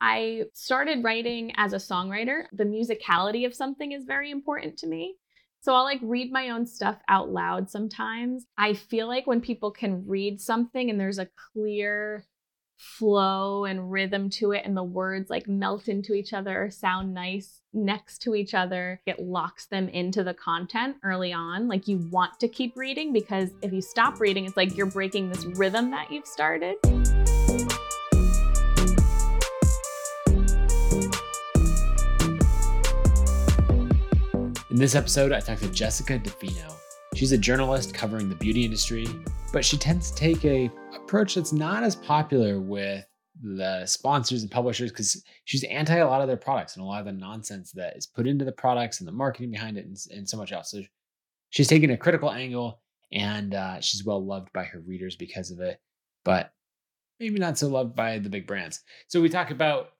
I started writing as a songwriter. The musicality of something is very important to me. So I'll like read my own stuff out loud sometimes. I feel like when people can read something and there's a clear flow and rhythm to it and the words like melt into each other or sound nice next to each other it locks them into the content early on like you want to keep reading because if you stop reading it's like you're breaking this rhythm that you've started in this episode i talked to jessica defino she's a journalist covering the beauty industry but she tends to take a approach that's not as popular with the sponsors and publishers because she's anti a lot of their products and a lot of the nonsense that is put into the products and the marketing behind it and, and so much else. So she's taking a critical angle and uh, she's well loved by her readers because of it, but maybe not so loved by the big brands. So we talk about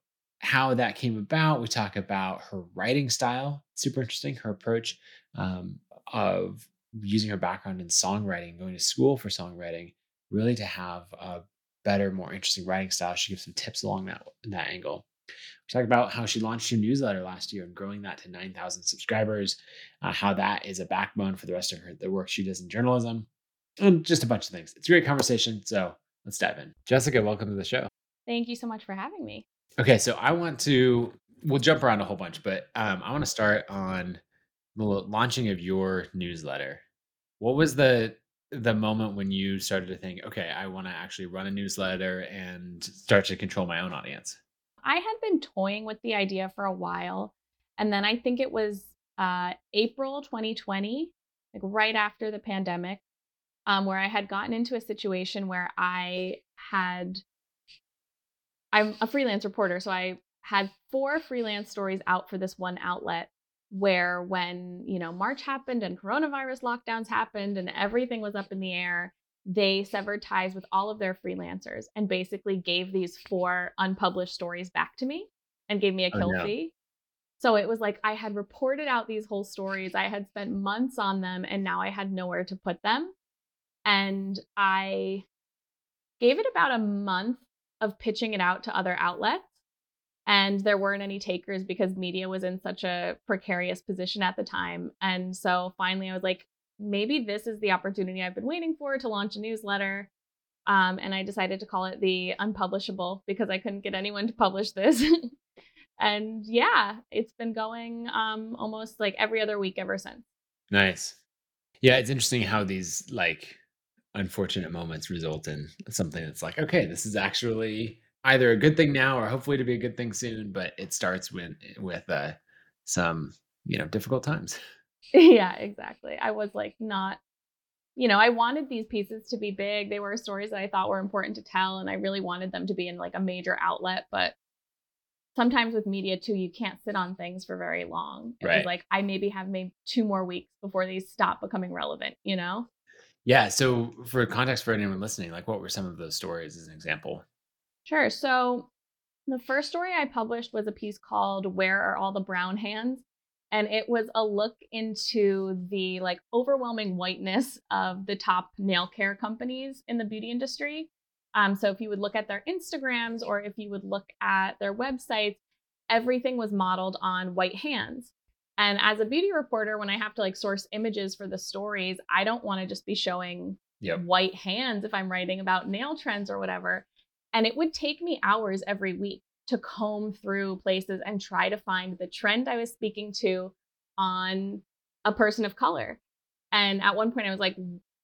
how that came about. We talk about her writing style, super interesting, her approach um, of using her background in songwriting, going to school for songwriting, really to have a better, more interesting writing style. She gives some tips along that that angle. We talk about how she launched her newsletter last year and growing that to 9,000 subscribers, uh, how that is a backbone for the rest of her the work she does in journalism, and just a bunch of things. It's a great conversation. So let's dive in. Jessica, welcome to the show. Thank you so much for having me. Okay, so I want to we'll jump around a whole bunch, but um, I want to start on the launching of your newsletter. What was the the moment when you started to think, okay, I want to actually run a newsletter and start to control my own audience? I had been toying with the idea for a while. And then I think it was uh, April 2020, like right after the pandemic, um, where I had gotten into a situation where I had, I'm a freelance reporter. So I had four freelance stories out for this one outlet where when you know march happened and coronavirus lockdowns happened and everything was up in the air they severed ties with all of their freelancers and basically gave these four unpublished stories back to me and gave me a oh, kill oh, no. fee so it was like i had reported out these whole stories i had spent months on them and now i had nowhere to put them and i gave it about a month of pitching it out to other outlets and there weren't any takers because media was in such a precarious position at the time. And so finally, I was like, maybe this is the opportunity I've been waiting for to launch a newsletter. Um, and I decided to call it the Unpublishable because I couldn't get anyone to publish this. and yeah, it's been going um, almost like every other week ever since. Nice. Yeah, it's interesting how these like unfortunate moments result in something that's like, okay, this is actually either a good thing now or hopefully to be a good thing soon. But it starts with with uh, some you know difficult times. Yeah, exactly. I was like not you know, I wanted these pieces to be big. They were stories that I thought were important to tell, and I really wanted them to be in like a major outlet. But sometimes with media too, you can't sit on things for very long. It right. was like I maybe have maybe two more weeks before these stop becoming relevant, you know? Yeah. So for context for anyone listening, like what were some of those stories as an example? Sure. So the first story I published was a piece called Where Are All the Brown Hands? And it was a look into the like overwhelming whiteness of the top nail care companies in the beauty industry. Um, so if you would look at their Instagrams or if you would look at their websites, everything was modeled on white hands. And as a beauty reporter, when I have to like source images for the stories, I don't want to just be showing yep. white hands if I'm writing about nail trends or whatever. And it would take me hours every week to comb through places and try to find the trend I was speaking to on a person of color. And at one point, I was like,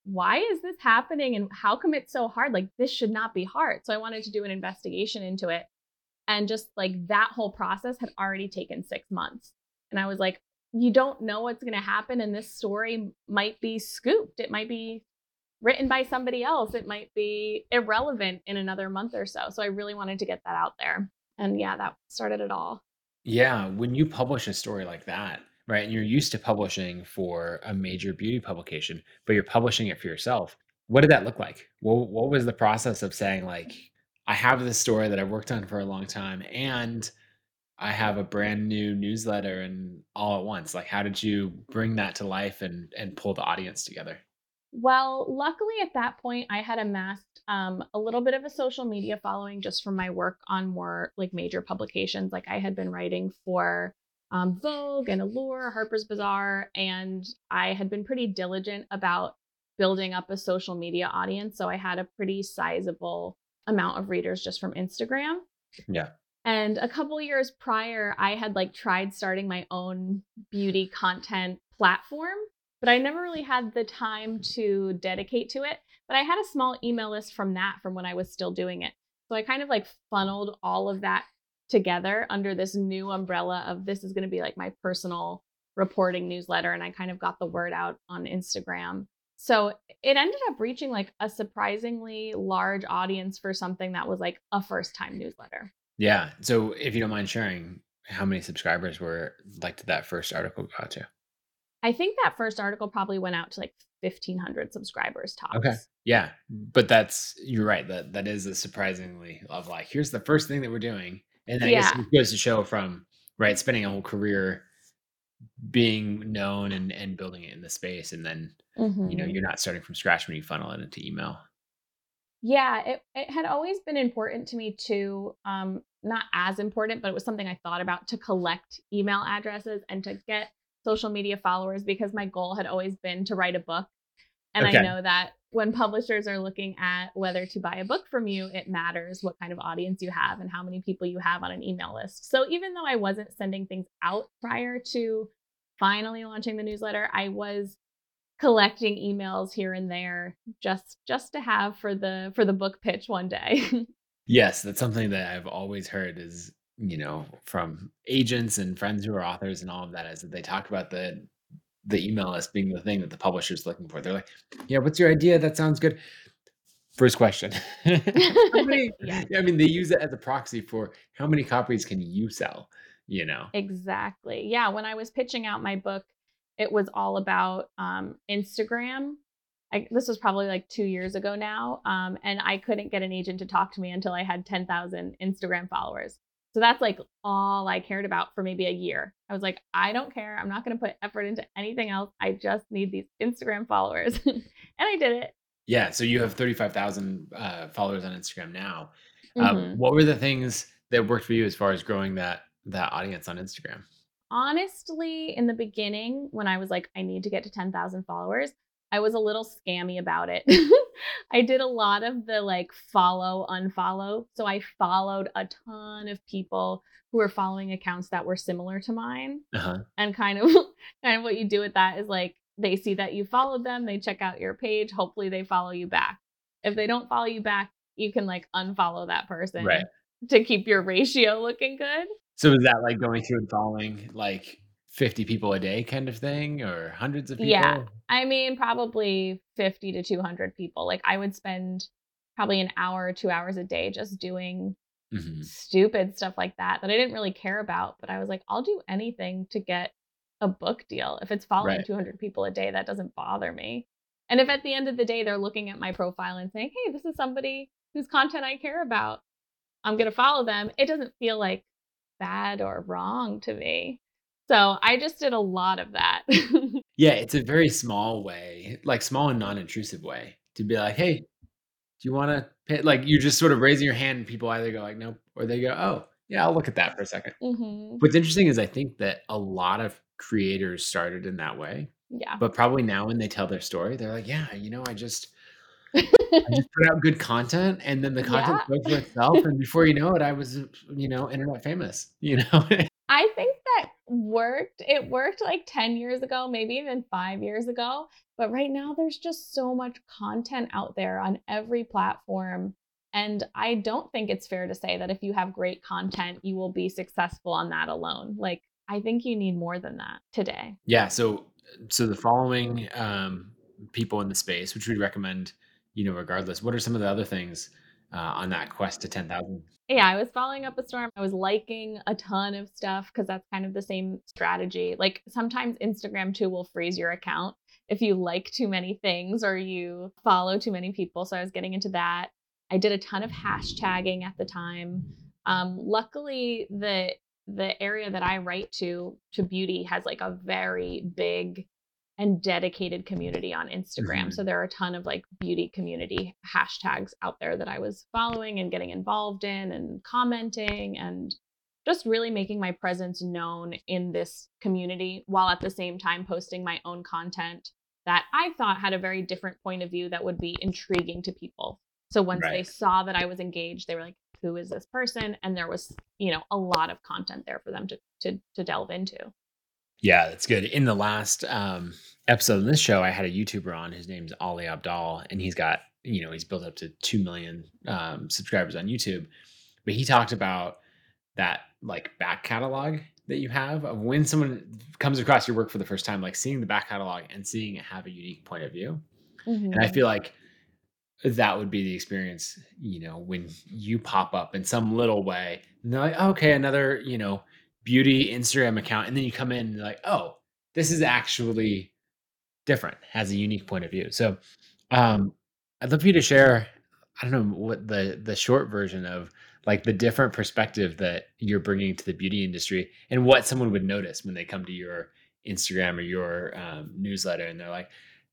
why is this happening? And how come it's so hard? Like, this should not be hard. So I wanted to do an investigation into it. And just like that whole process had already taken six months. And I was like, you don't know what's going to happen. And this story might be scooped. It might be written by somebody else, it might be irrelevant in another month or so. So I really wanted to get that out there. And yeah, that started it all. Yeah. When you publish a story like that, right, and you're used to publishing for a major beauty publication, but you're publishing it for yourself, what did that look like? What, what was the process of saying, like, I have this story that I've worked on for a long time and I have a brand new newsletter and all at once? Like, how did you bring that to life and, and pull the audience together? Well, luckily at that point, I had amassed um, a little bit of a social media following just from my work on more like major publications. Like I had been writing for um, Vogue and Allure, Harper's Bazaar, and I had been pretty diligent about building up a social media audience. So I had a pretty sizable amount of readers just from Instagram. Yeah. And a couple years prior, I had like tried starting my own beauty content platform but I never really had the time to dedicate to it. But I had a small email list from that from when I was still doing it. So I kind of like funneled all of that together under this new umbrella of this is going to be like my personal reporting newsletter. And I kind of got the word out on Instagram. So it ended up reaching like a surprisingly large audience for something that was like a first time newsletter. Yeah. So if you don't mind sharing, how many subscribers were like did that first article got to? I think that first article probably went out to like 1500 subscribers tops. Okay. Yeah. But that's, you're right. That, that is a surprisingly of like, here's the first thing that we're doing. And then I guess it goes to show from, right, spending a whole career being known and, and building it in the space. And then, mm-hmm. you know, mm-hmm. you're not starting from scratch when you funnel it into email. Yeah, it, it had always been important to me to, um, not as important, but it was something I thought about to collect email addresses and to get social media followers because my goal had always been to write a book. And okay. I know that when publishers are looking at whether to buy a book from you, it matters what kind of audience you have and how many people you have on an email list. So even though I wasn't sending things out prior to finally launching the newsletter, I was collecting emails here and there just just to have for the for the book pitch one day. yes, that's something that I've always heard is you know, from agents and friends who are authors and all of that is that they talk about the the email list being the thing that the publisher's looking for. They're like, "Yeah, what's your idea? That sounds good." First question. many, yeah. I mean, they use it as a proxy for how many copies can you sell, you know? Exactly. Yeah. When I was pitching out my book, it was all about um, Instagram. I, this was probably like two years ago now. Um, and I couldn't get an agent to talk to me until I had 10,000 Instagram followers. So that's like all I cared about for maybe a year. I was like, I don't care. I'm not going to put effort into anything else. I just need these Instagram followers. and I did it. Yeah. So you have 35,000 uh, followers on Instagram now. Um, mm-hmm. What were the things that worked for you as far as growing that that audience on Instagram? Honestly, in the beginning, when I was like, I need to get to 10,000 followers, I was a little scammy about it. I did a lot of the like follow, unfollow. So I followed a ton of people who were following accounts that were similar to mine. Uh-huh. And kind of kind of what you do with that is like they see that you followed them, they check out your page, hopefully they follow you back. If they don't follow you back, you can like unfollow that person right. to keep your ratio looking good. So is that like going through and following like 50 people a day kind of thing or hundreds of people? Yeah. I mean, probably 50 to 200 people. Like I would spend probably an hour or two hours a day just doing mm-hmm. stupid stuff like that that I didn't really care about. But I was like, I'll do anything to get a book deal. If it's following right. 200 people a day, that doesn't bother me. And if at the end of the day they're looking at my profile and saying, hey, this is somebody whose content I care about, I'm going to follow them, it doesn't feel like bad or wrong to me. So I just did a lot of that. yeah, it's a very small way, like small and non-intrusive way to be like, hey, do you want to pay? Like you're just sort of raising your hand and people either go like, nope, or they go, oh, yeah, I'll look at that for a 2nd mm-hmm. What's interesting is I think that a lot of creators started in that way. Yeah. But probably now when they tell their story, they're like, yeah, you know, I just I just put out good content and then the content yeah. spoke for itself. And before you know it, I was, you know, internet famous, you know? I think that worked. It worked like 10 years ago, maybe even five years ago. But right now, there's just so much content out there on every platform. And I don't think it's fair to say that if you have great content, you will be successful on that alone. Like, I think you need more than that today. Yeah. So, so the following um, people in the space, which we recommend, you know, regardless, what are some of the other things uh, on that quest to 10,000? yeah, I was following up a storm. I was liking a ton of stuff because that's kind of the same strategy. Like sometimes Instagram too will freeze your account if you like too many things or you follow too many people. So I was getting into that. I did a ton of hashtagging at the time. Um, luckily, the the area that I write to to beauty has like a very big and dedicated community on Instagram. Mhm. So there are a ton of like beauty community hashtags out there that I was following and getting involved in and commenting and just really making my presence known in this community while at the same time posting my own content that I thought had a very different point of view that would be intriguing to people. So once they saw that I was engaged, they were like, who is this person? And there was, you know, a lot of content there for them to to to delve into. Yeah, that's good. In the last um, episode of this show, I had a YouTuber on. His name's Ali Abdaal, and he's got, you know, he's built up to 2 million um, subscribers on YouTube. But he talked about that like back catalog that you have of when someone comes across your work for the first time, like seeing the back catalog and seeing it have a unique point of view. And I Mhm. feel like that would be the experience, you know, when you pop up in some little way. And they're like, okay, another, you know, beauty Instagram account. And then you come in and like, oh, this is actually different, has a unique point of view. So um I'd love for you to share, I don't know what the the short version of like the different perspective that you're bringing to the beauty industry and what someone would notice when they come to your Instagram or your um, newsletter and they're like,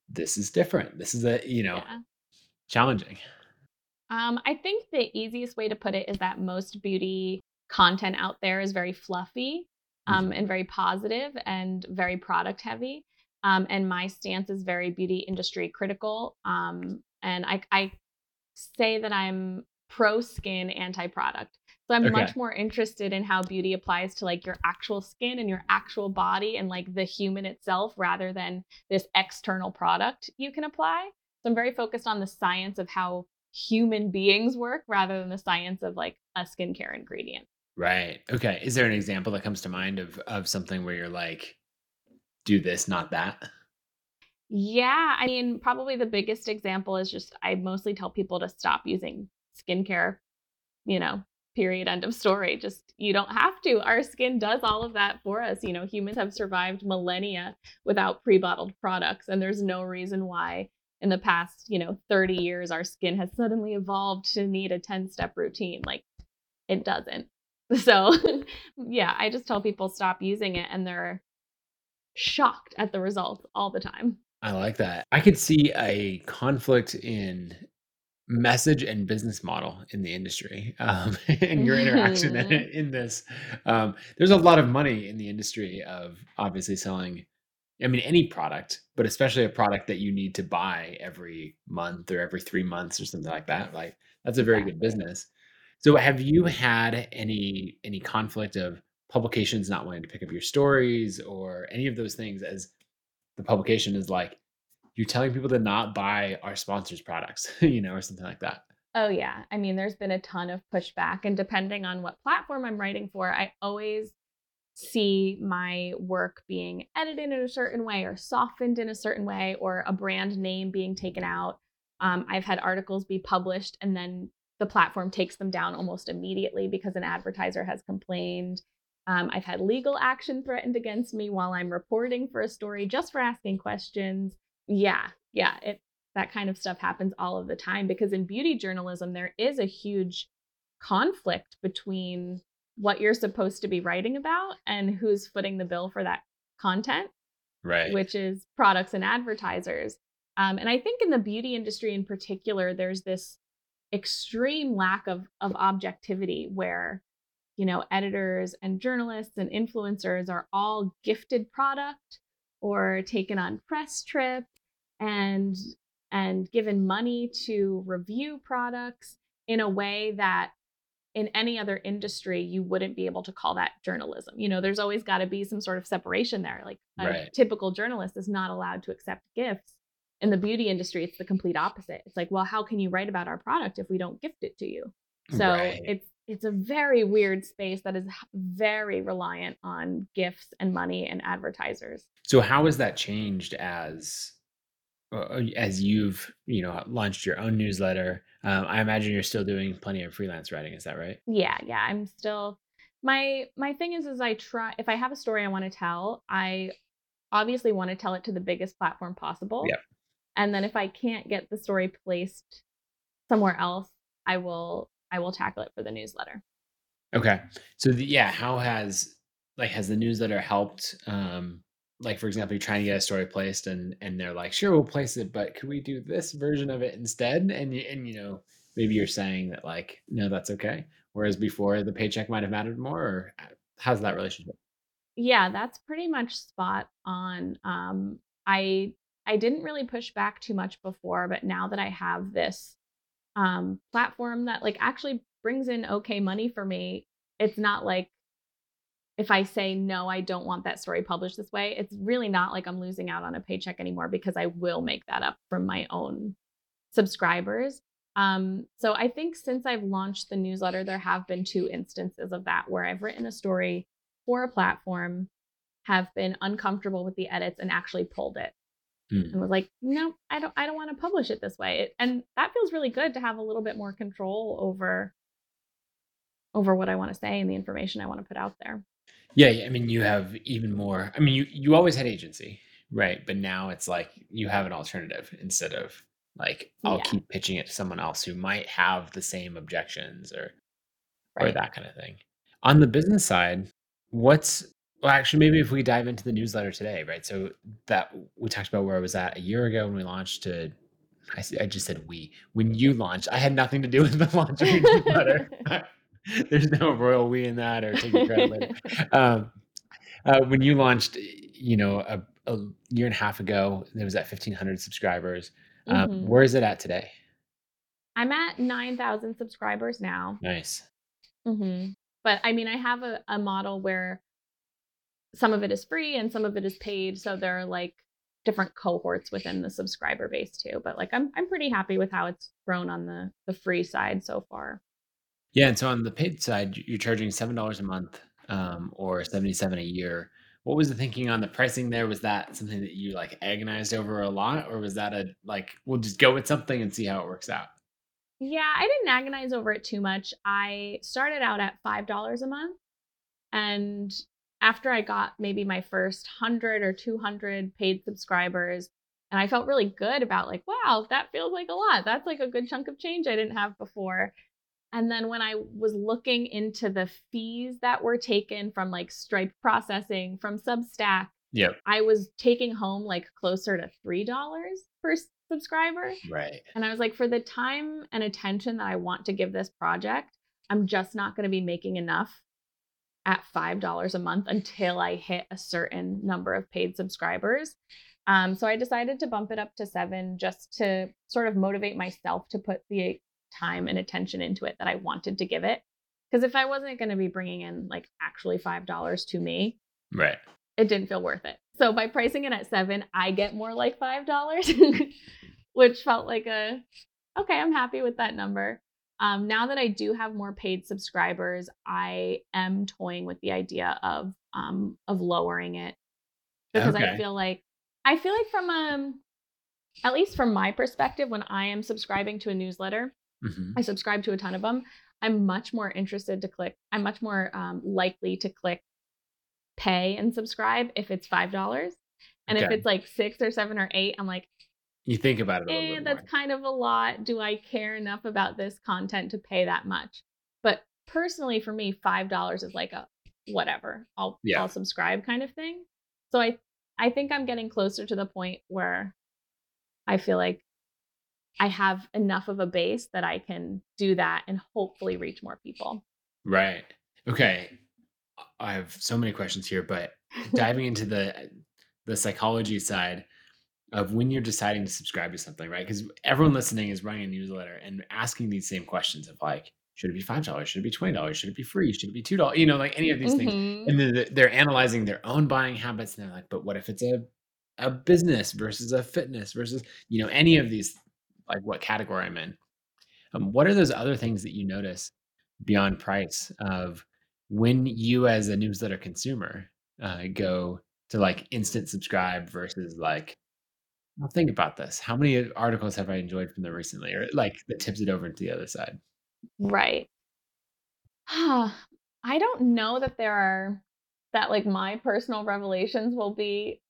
this is different. This is a, you know, Yeah. challenging. Um, I think the easiest way to put it is that most beauty content out there is very fluffy um, Mhm. and very positive and very product heavy. Um, and my stance is very beauty industry critical. Um, and I, I say that I'm pro skin, anti product. So I'm Okay. much more interested in how beauty applies to like your actual skin and your actual body and like the human itself rather than this external product you can apply. So I'm very focused on the science of how human beings work rather than the science of like a skincare ingredient. Right. Okay. Is there an example that comes to mind of of something where you're like, do this, not that? Yeah, I mean, probably the biggest example is just I mostly tell people to stop using skincare, you know, period, end of story. Just you don't have to. Our skin does all of that for us. You know, humans have survived millennia without pre bottled products, and there's no reason why in the past, you know, 30 years, our skin has suddenly evolved to need a 10 step routine. Like it doesn't. So, yeah, I just tell people stop using it, and they're shocked at the results all the time. I like that. I could see a conflict in message and business model in the industry um, and your interaction in, in this. Um, there's a lot of money in the industry of obviously selling. I mean, any product, but especially a product that you need to buy every month or every three months or something like that. Like that's a very good business. So, have you had any any conflict of publications not wanting to pick up your stories or any of those things as the publication is like you're telling people to not buy our sponsors products, you know, or something like that. Oh, yeah. I mean, there's been a ton of pushback, and depending on what platform I'm writing for, I always see my work being edited in a certain way or softened in a certain way or a brand name being taken out. Um, I've had articles be published and then the platform takes them down almost immediately because an advertiser has complained. Um, I've had legal action threatened against me while I'm reporting for a story just for asking questions. Yeah, yeah, it that kind of stuff happens all of the time because in beauty journalism there is a huge conflict between what you're supposed to be writing about and who's footing the bill for that content, Right. which is products and advertisers. Um, and I think in the beauty industry in particular, there's this extreme lack of of objectivity where you know editors and journalists and influencers are all gifted product or taken on press trips and and given money to review products in a way that in any other industry you wouldn't be able to call that journalism you know there's always got to be some sort of separation there like a Right. typical journalist is not allowed to accept gifts in the beauty industry it's the complete opposite it's like well how can you write about our product if we don't gift it to you so Right. it's it's a very weird space that is very reliant on gifts and money and advertisers So how has that changed as uh, as you've you know launched your own newsletter? Um, I imagine you're still doing plenty of freelance writing. Is that right? yeah yeah i'm still my my thing is is i try if i have a story i want to tell i obviously want to tell it to the biggest platform possible Yep. And then if i can't get the story placed somewhere else i will i will tackle it for the newsletter Okay. So the, yeah, how has like has the newsletter helped um, like for example, you're trying to get a story placed and and they're like, sure, we'll place it, but could we do this version of it instead? And and you know, maybe you're saying that like, no, that's okay. Whereas before the paycheck might have mattered more, or uh, how's that relationship? Yeah, that's pretty much spot on. Um, I I didn't really push back too much before, but now that I have this um, platform that like actually brings in okay money for me, it's not like if I say no, I don't want that story published this way, it's really not like I'm losing out on a paycheck anymore because I will make that up from my own subscribers. Um, so I think since I've launched the newsletter, there have been two instances of that where I've written a story for a platform, have been uncomfortable with the edits, and actually pulled it. Hmm. And was like, no, I don't I don't want to publish it this way. It, and that feels really good to have a little bit more control over over what I want to say and the information I want to put out there. Yeah, yeah, I mean, you have even more. I mean, you you always had agency, right? But now it's like you have an alternative instead of like I'll Yeah. keep pitching it to someone else who might have the same objections or or that kind of thing. On the business side, what's well, actually, maybe if we dive into the newsletter today, right? So that we talked about where I was at a year ago when we launched to. I, I just said we. When you launched, I had nothing to do with the launch of your newsletter. There's no royal we in that or taking credit. Um, uh, when you launched, you know, a, a year and a half ago, there was at 1,500 subscribers. Um, Mhm. where is it at today? I'm at 9,000 subscribers now. Nice. hmm But I mean, I have a, a model where some of it is free and some of it is paid. So there are like different cohorts within the subscriber base too. But like I'm I'm pretty happy with how it's grown on the the free side so far. Yeah, and so on the paid side, you're charging seven dollars a month, um, or seventy-seven a year. What was the thinking on the pricing there? Was that something that you like agonized over a lot, or was that a like we'll just go with something and see how it works out? Yeah, I didn't agonize over it too much. I started out at five dollars a month, and after I got maybe my first hundred or two hundred paid subscribers, and I felt really good about like, wow, that feels like a lot. That's like a good chunk of change I didn't have before. And then when I was looking into the fees that were taken from like Stripe processing, from Substack, yeah, I was taking home like closer to $3 per subscriber. Right. And I was like, for the time and attention that I want to give this project, I'm just not going to be making enough at $5 a month until I hit a certain number of paid subscribers. Um, so I decided to bump it up to seven just to sort of motivate myself to put the time and attention into it that I wanted to give it. Because if I wasn't going to be bringing in like actually $5 to me, Right. it didn't feel worth it. So by pricing it at seven, I get more like five dollars, which felt like a okay. I'm happy with that number. Um, now that I do have more paid subscribers, I am toying with the idea of um, of lowering it because I feel like I feel like from um at least from my perspective, when I am subscribing to a newsletter, hmm I subscribe to a ton of them. I'm much more interested to click. I'm much more um, likely to click pay and subscribe if it's five dollars, and if it's like six or seven or eight, I'm like, You think about it a little eh, that's more. kind of a lot. Do I care enough about this content to pay that much? But personally, for me, five dollars is like a whatever. I'll Yeah. I'll subscribe kind of thing. So I I think I'm getting closer to the point where I feel like I have enough of a base that I can do that and hopefully reach more people. Right. Okay. I have so many questions here, but diving into the the psychology side of when you're deciding to subscribe to something, right? Because everyone listening is running a newsletter and asking these same questions of like, should it be five dollars? Should it be twenty dollars? Should it be free? Should it be two dollars? You know, like any of these things. Mhm. And then they're- they're analyzing their own buying habits, and they're like, but what if it's a a business versus a fitness versus you know any of these like what category I'm in? Um, what are those other things that you notice beyond price of when you as a newsletter consumer uh, go to like instant subscribe versus like think about this how many articles have i enjoyed from them recently or like that tips it over into the other side Right. I don't know that there are that like my personal revelations will be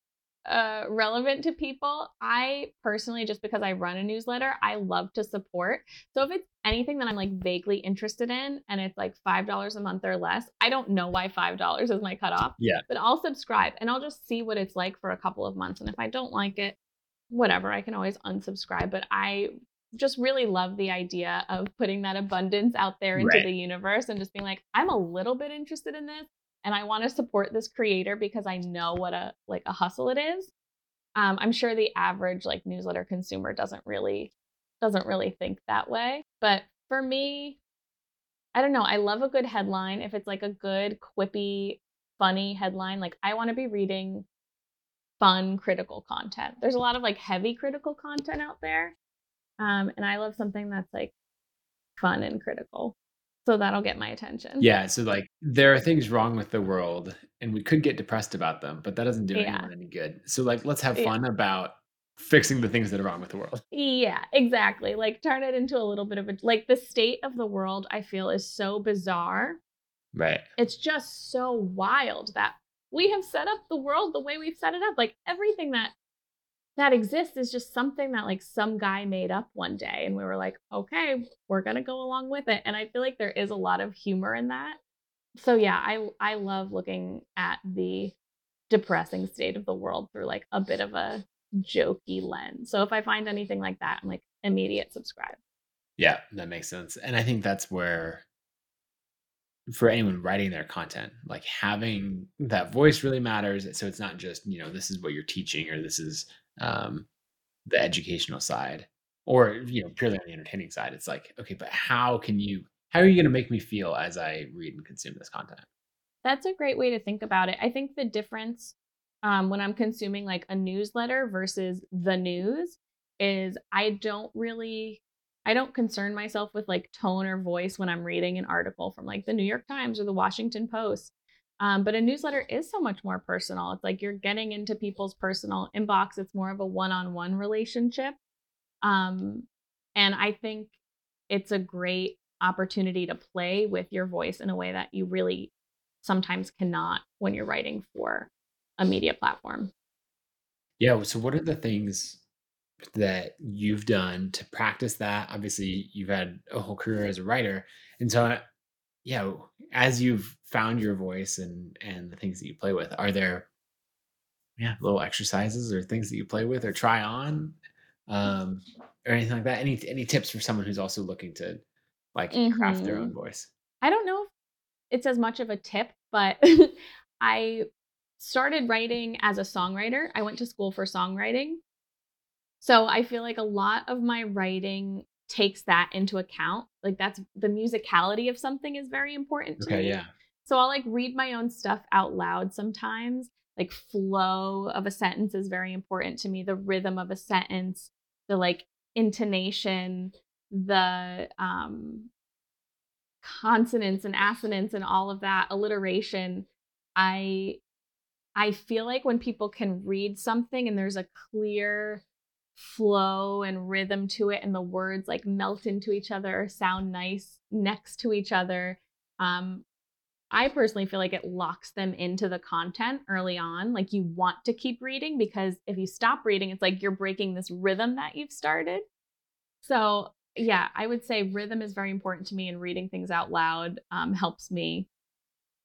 uh, relevant to people. I personally, just because I run a newsletter, I love to support. So if it's anything that I'm like vaguely interested in and it's like $5 a month or less, I don't know why $5 is my cutoff. Yeah. But I'll subscribe and I'll just see what it's like for a couple of months. And if I don't like it, whatever, I can always unsubscribe. But I just really love the idea of putting that abundance out there into Right. the universe and just being like, I'm a little bit interested in this and I want to support this creator because I know what a like a hustle it is. Um, I'm sure the average like newsletter consumer doesn't really doesn't really think that way. But for me, I don't know. I love a good headline. If it's like a good, quippy, funny headline, like I want to be reading fun critical content. There's a lot of like heavy critical content out there. Um, and I love something that's like fun and critical. So that'll get my attention. Yeah. So like there are things wrong with the world and we could get depressed about them, but that doesn't do Yeah. anyone any good. So like let's have Yeah. fun about fixing the things that are wrong with the world. Yeah, exactly. Like turn it into a little bit of a like the state of the world I feel is so bizarre. Right. It's just so wild that we have set up the world the way we've set it up. Like everything that that exists is just something that like some guy made up one day and we were like, "Okay, we're going to go along with it." And I feel like there is a lot of humor in that. So yeah, I I love looking at the depressing state of the world through like a bit of a jokey lens. So if I find anything like that, I'm like immediate subscribe. Yeah, that makes sense. And I think that's where for anyone writing their content, like having that voice really matters. So it's not just, you know, this is what you're teaching or this is um the educational side or you know purely on the entertaining side it's like okay but how can you how are you going to make me feel as i read and consume this content That's a great way to think about it. I think the difference um, when I'm consuming like a newsletter versus the news is I don't really, I don't concern myself with like tone or voice when I'm reading an article from like the New York Times or the Washington Post. Um, but a newsletter is so much more personal. It's like you're getting into people's personal inbox. It's more of a one-on-one relationship. Um, and I think it's a great opportunity to play with your voice in a way that you really sometimes cannot when you're writing for a media platform. yeah so what are the things that you've done to practice that obviously you've had a whole career as a writer and so yeah as you've found your voice and and the things that you play with are there yeah little exercises or things that you play with or try on um or anything like that any any tips for someone who's also looking to like craft their own Mhm. voice I don't know if it's as much of a tip, but I started writing as a songwriter. I went to school for songwriting. So I feel like a lot of my writing takes that into account. Like that's the musicality of something is very important to okay me. yeah So I'll like read my own stuff out loud sometimes. Like flow of a sentence is very important to me. The rhythm of a sentence, the like intonation, the um consonants and assonance and all of that, alliteration. I I feel like when people can read something and there's a clear flow and rhythm to it and the words like melt into each other or sound nice next to each other um I personally feel like it locks them into the content early on. Like you want to keep reading because if you stop reading, it's like you're breaking this rhythm that you've started. So, yeah, I would say rhythm is very important to me, and reading things out loud um, helps me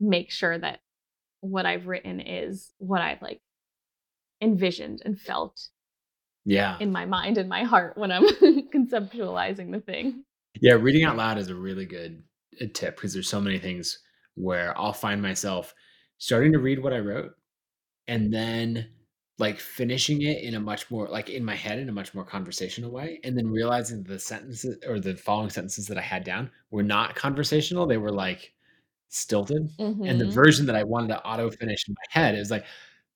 make sure that what I've written is what I've like envisioned and felt yeah in my mind and my heart when I'm conceptualizing the thing. Yeah, reading out loud is a really good uh, tip because there's so many things where I'll find myself starting to read what I wrote and then like finishing it in a much more like in my head in a much more conversational way and then realizing the sentences or the following sentences that I had down were not conversational they were like stilted and the Mhm. version that I wanted to auto finish in my head is like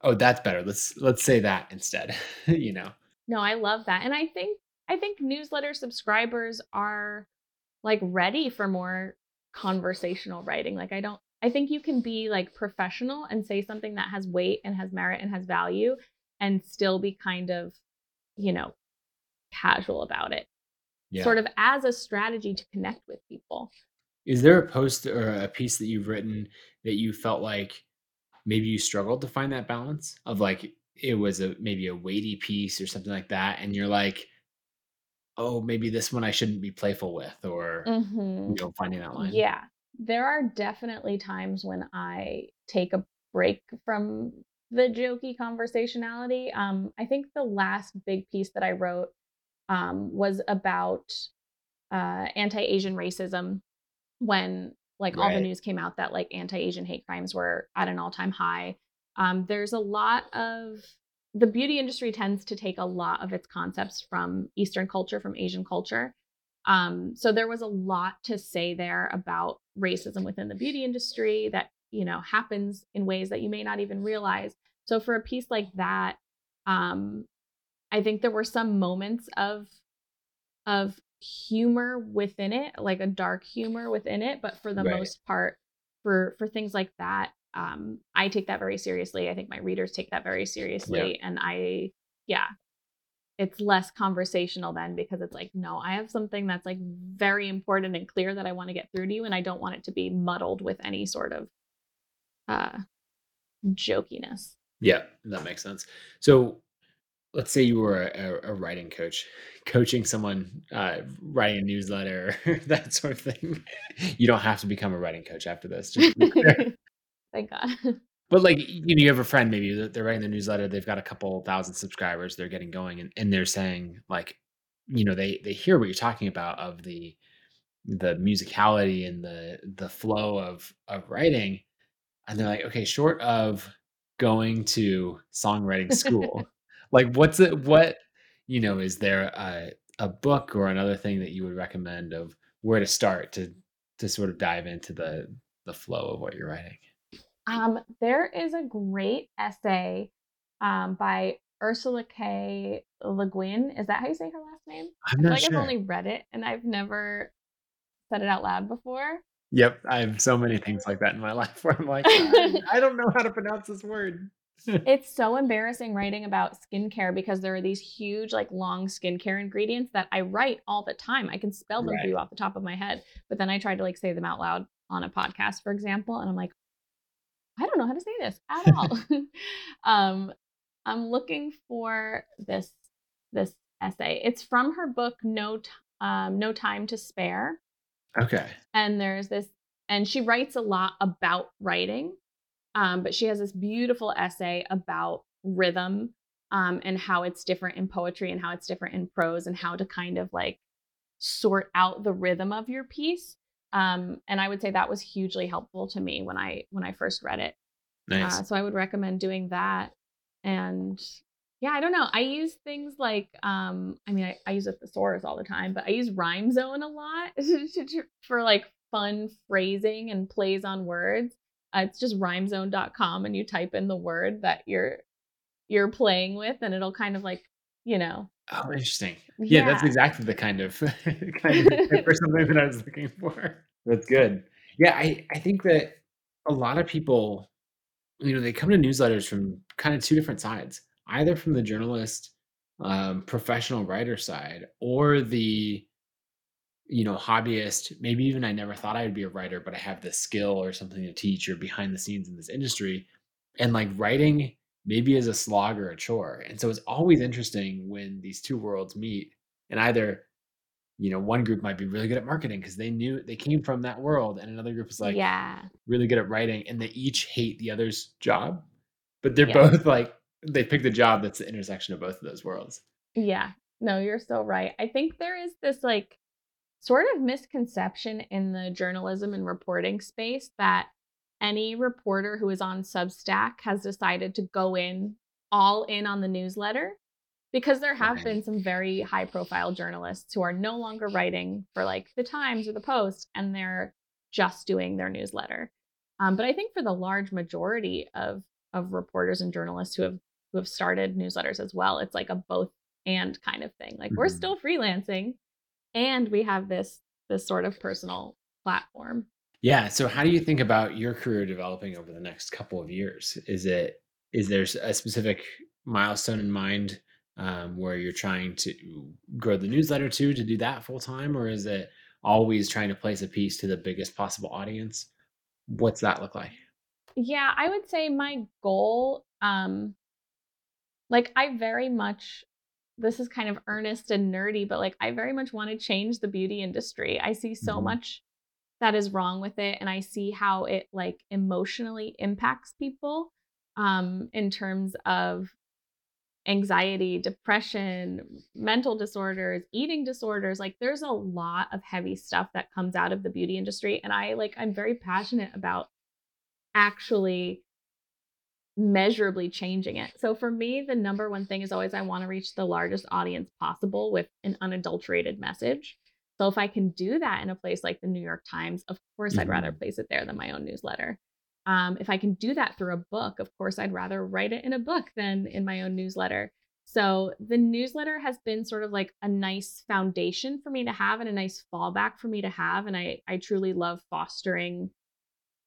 oh that's better let's let's say that instead you know No, I love that. And I think I think newsletter subscribers are like ready for more conversational writing. Like I don't I think you can be like professional and say something that has weight and has merit and has value and still be kind of, you know, casual about it. yeah Sort of as a strategy to connect with people. Is there a post or a piece that you've written that you felt like maybe you struggled to find that balance of like it was a maybe a weighty piece or something like that, and you're like, "Oh, maybe this one I shouldn't be playful with," or, you Mhm. know, finding that line? Yeah. There are definitely times when I take a break from the jokey conversationality. Um, I think the last big piece that I wrote, um, was about, uh, anti-Asian racism when, like, all the news came out that, like, anti-Asian hate crimes were at an all-time high. Um, there's a lot of the beauty industry tends to take a lot of its concepts from Eastern culture, from Asian culture. Um, so there was a lot to say there about racism within the beauty industry that, you know, happens in ways that you may not even realize. So for a piece like that, um, I think there were some moments of of humor within it, like a dark humor within it, but for the Right. most part, for for things like that, um, I take that very seriously. I think my readers take that very Yeah. seriously, and I yeah, it's less conversational then because it's like, no, I have something that's like very important and clear that I want to get through to you, and I don't want it to be muddled with any sort of uh jokiness. Yeah, that makes sense. So, let's say you were a a writing coach, coaching someone, uh, writing a newsletter, that sort of thing. You don't have to become a writing coach after this, just to be clear. Thank God. But, like, you know, you have a friend maybe they're writing their newsletter, they've got a couple thousand subscribers, they're getting going, and and they're saying, like, you know, they they hear what you're talking about of the the musicality and the the flow of of writing, and they're like, "Okay, short of going to songwriting school, like, what's it what" you know, is there a a book or another thing that you would recommend of where to start to to sort of dive into the the flow of what you're writing? Um, there is a great essay, um, by Ursula K. Le Guin. Is that how you say her last name? I'm I feel not like I've only read it and I've never said it out loud before. Yep, I have so many things like that in my life where I'm like, "I I don't know how to pronounce this word." It's so embarrassing writing about skincare because there are these huge, like, long skincare ingredients that I write all the time. I can spell them for you off the top of my head, but then I try to, like, say them out loud on a podcast, for example, and I'm like, I don't know how to say this at all. um, I'm looking for this this essay. It's from her book No T- um, No Time to Spare, Okay. and there's this, and she writes a lot about writing, um, but she has this beautiful essay about rhythm um, and how it's different in poetry and how it's different in prose and how to kind of like sort out the rhythm of your piece. Um, and I would say that was hugely helpful to me when I when I first read it. Uh, so I would recommend doing that. And yeah, I don't know. I use things like, um, I mean, I, I use a thesaurus all the time, but I use Rhyme Zone a lot for like fun phrasing and plays on words. Uh, it's just rhymezone.com and you type in the word that you're you're playing with and it'll kind of like, you know, Oh, interesting. Yeah, that's exactly the kind of kind of tip or something that I was looking for. That's good. Yeah, I I think that a lot of people, you know, they come to newsletters from kind of 2 different sides, either from the journalist, um, professional writer side or the you know, hobbyist, maybe even I never thought I would be a writer, but I have this skill or something to teach or behind the scenes in this industry. And like writing maybe as a slog or a chore. And so it's always interesting when these two worlds meet and either, you know, one group might be really good at marketing because they knew they came from that world, and another group is like Yeah. really good at writing and they each hate the other's job, but they're both like they pick the job that's the intersection of both of those worlds. Yeah. No, you're so right. I think there is this like sort of misconception in the journalism and reporting space that any reporter who is on Substack has decided to go in all in on the newsletter because there have been some very high profile journalists who are no longer writing for like the Times or the Post and they're just doing their newsletter. Um, but I think for the large majority of of reporters and journalists who have who have started newsletters as well, it's like a both and kind of thing. Like we're Mhm. still freelancing and we have this this sort of personal platform. Yeah. So how do you think about your career developing over the next couple of years? Is it is there a specific milestone in mind um, where you're trying to grow the newsletter to to do that full time, or is it always trying to place a piece to the biggest possible audience? What's that look like? Yeah, I would say my goal um Like I very much this is kind of earnest and nerdy, but like I very much want to change the beauty industry. I see so Mhm. much that is wrong with it and I see how it like emotionally impacts people um in terms of anxiety, depression, mental disorders, eating disorders. Like there's a lot of heavy stuff that comes out of the beauty industry and I like I'm very passionate about actually measurably changing it. So for me, the number one thing is always I want to reach the largest audience possible with an unadulterated message. So if I can do that in a place like the New York Times, of course I'd rather Mhm. place it there than my own newsletter. Um, if I can do that through a book, of course I'd rather write it in a book than in my own newsletter. So the newsletter has been sort of like a nice foundation for me to have and a nice fallback for me to have. And I I truly love fostering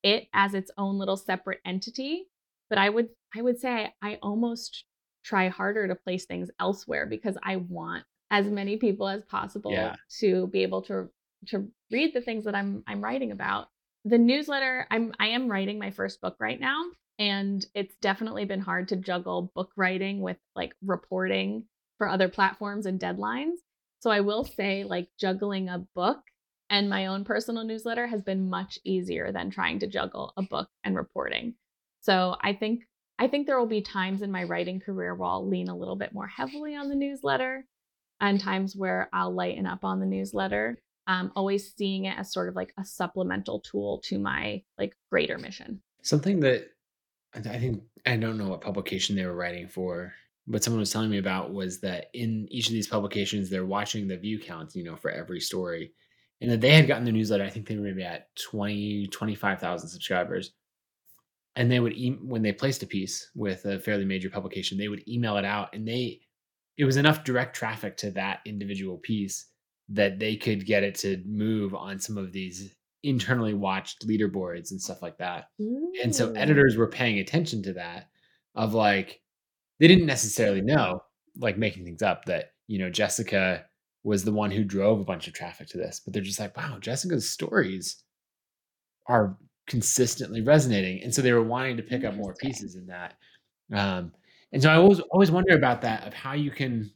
it as its own little separate entity but i would i would say i almost try harder to place things elsewhere because i want as many people as possible Yeah. to be able to to read the things that i'm i'm writing about the newsletter i'm i am writing my first book right now and it's definitely been hard to juggle book writing with like reporting for other platforms and deadlines so i will say like juggling a book and my own personal newsletter has been much easier than trying to juggle a book and reporting. So I think I think there will be times in my writing career where I'll lean a little bit more heavily on the newsletter and times where I'll lighten up on the newsletter. Um, always seeing it as sort of like a supplemental tool to my like greater mission. Something that I think I don't know what publication they were writing for, but someone was telling me about was that in each of these publications, they're watching the view counts, you know, for every story. And that they had gotten the newsletter, I think they were maybe at 20, 25,000 subscribers. And they would, e- when they placed a piece with a fairly major publication, they would email it out and they, it was enough direct traffic to that individual piece that they could get it to move on some of these internally watched leaderboards and stuff like that. And so editors were paying attention to that of like they didn't necessarily know, like making things up that, you know, Jessica was the one who drove a bunch of traffic to this, but they're just like, wow, Jessica's stories are consistently resonating. And so they were wanting to pick up more pieces in that. Um, and so I always always wonder about that of how you can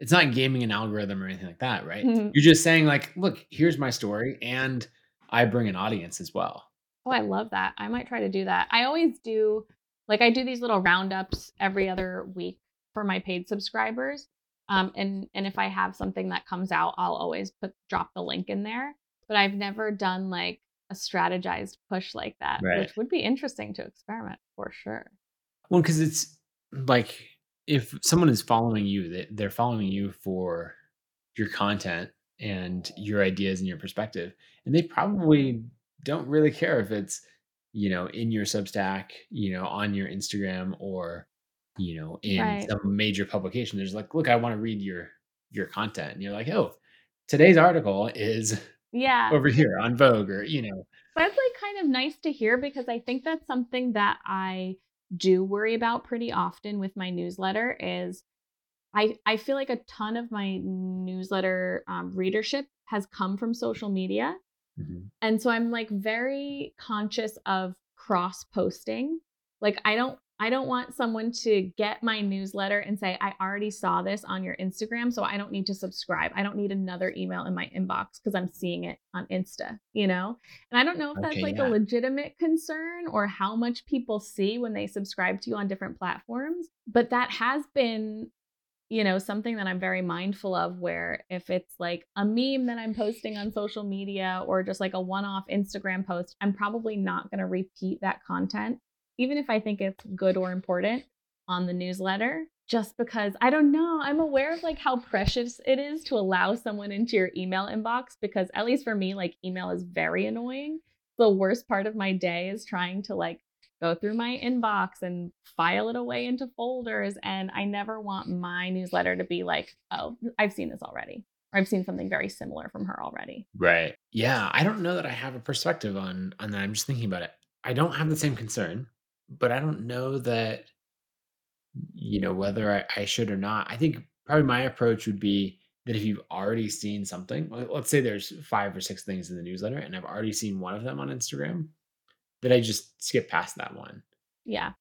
it's not gaming an algorithm or anything like that, right? Mhm. You're just saying like, look, here's my story and I bring an audience as well. Oh, I love that. I might try to do that. I always do like I do these little roundups every other week for my paid subscribers. Um and and if I have something that comes out, I'll always put drop the link in there. But I've never done like a strategized push like that, Right. which would be interesting to experiment for sure. Well, because it's like if someone is following you, they, they're following you for your content and your ideas and your perspective, and they probably don't really care if it's you know in your Substack, you know, on your Instagram, or you know in Right. some major publication. There's like, look, I want to read your your content, and you're like, oh, today's article is Yeah. over here on Vogue, or you know, That's like kind of nice to hear because I think that's something that I do worry about pretty often with my newsletter is I I feel like a ton of my newsletter um, readership has come from social media, Mhm. and so I'm like very conscious of cross posting. Like I don't I don't want someone to get my newsletter and say I already saw this on your Instagram, so I don't need to subscribe. I don't need another email in my inbox because I'm seeing it on Insta, you know? And I don't know if that's okay, like yeah, a legitimate concern or how much people see when they subscribe to you on different platforms, but that has been you know, something that I'm very mindful of where if it's like a meme that I'm posting on social media or just like a one off Instagram post, I'm probably not going to repeat that content, even if I think it's good or important on the newsletter, just because I don't know. I'm aware of like how precious it is to allow someone into your email inbox because, at least for me, like email is very annoying. The worst part of my day is trying to like go through my inbox and file it away into folders. And I never want my newsletter to be like, oh, I've seen this already, or I've seen something very similar from her already. right, yeah. I don't know that I have a perspective on on that. I'm just thinking about it. I don't have the same concern, but I don't know that you know whether I, I should or not. I think probably my approach would be that if you've already seen something, let's say there's five or six things in the newsletter, and I've already seen one of them on Instagram, that I just skip past that one. Yeah.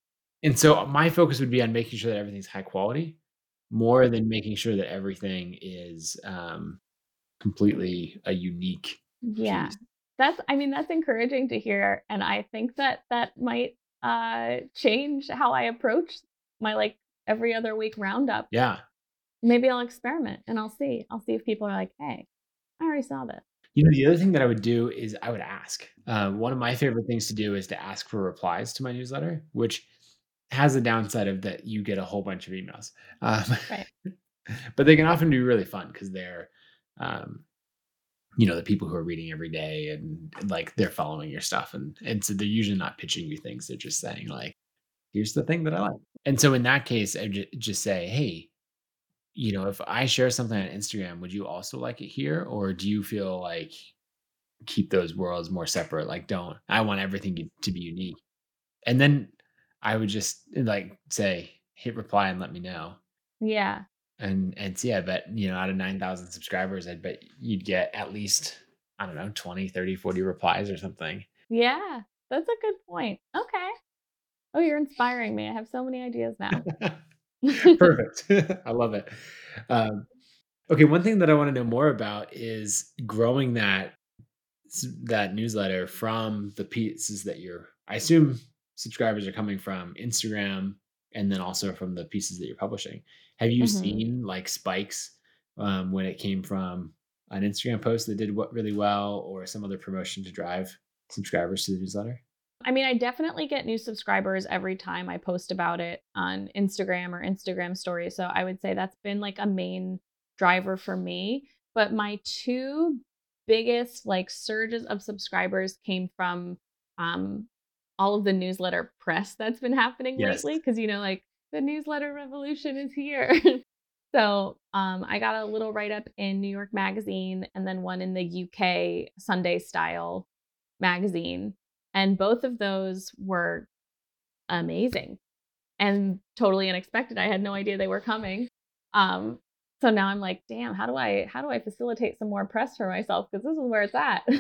And so my focus would be on making sure that everything's high quality more than making sure that everything is um, completely a unique Yeah. piece. That's I mean, that's encouraging to hear, and I think that that might, uh, change how I approach my, like, every other week roundup. Yeah. Maybe I'll experiment and I'll see. I'll see if people are like, "Hey, I already saw this." You know, the other thing that I would do is I would ask. Uh, one of my favorite things to do is to ask for replies to my newsletter, which has the downside of that you get a whole bunch of emails. Um, Right. but they can often be really fun because they're, um, you know, the people who are reading every day and like they're following your stuff, and and so they're usually not pitching you things. They're just saying like, "Here's the thing that I like." And so in that case, I just say, "Hey, you know, if I share something on Instagram, would you also like it here, or do you feel like keep those worlds more separate? Like, don't I want everything to be unique?" And then I would just like say, "Hit reply and let me know." Yeah. And and so, yeah, I bet, you know, out of 9,000 subscribers, I bet you'd get at least, I don't know, 20, 30, 40 replies or something. Yeah. That's a good point. Okay. Oh, you're inspiring me. I have so many ideas now. Perfect. I love it. Um, okay, one thing that I want to know more about is growing that that newsletter from the pieces that you're I assume subscribers are coming from Instagram and then also from the pieces that you're publishing. Have you Mhm. seen like spikes um, when it came from an Instagram post that did what really well or some other promotion to drive subscribers to the newsletter? I mean, I definitely get new subscribers every time I post about it on Instagram or Instagram stories. So I would say that's been like a main driver for me. But my two biggest like surges of subscribers came from um all of the newsletter press that's been happening Yes. lately because you know like the newsletter revolution is here. so um I got a little write up in New York Magazine and then one in the UK Sunday Style magazine and both of those were amazing and totally unexpected. I had no idea they were coming. Um, so now I'm like, damn, how do I how do I facilitate some more press for myself? Because this is where it's at.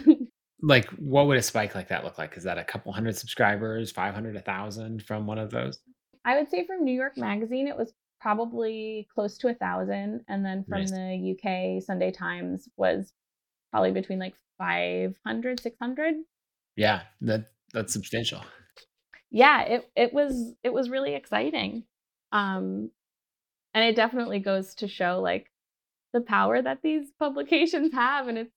Like, what would a spike like that look like? Is that a couple hundred subscribers, 500, a thousand from one of those? I would say from New York Magazine, it was probably close to a thousand, and then from Nice. the UK Sunday Times was probably between like 500, 600. Yeah, that that's substantial. yeah it it was it was really exciting um and it definitely goes to show like the power that these publications have and it's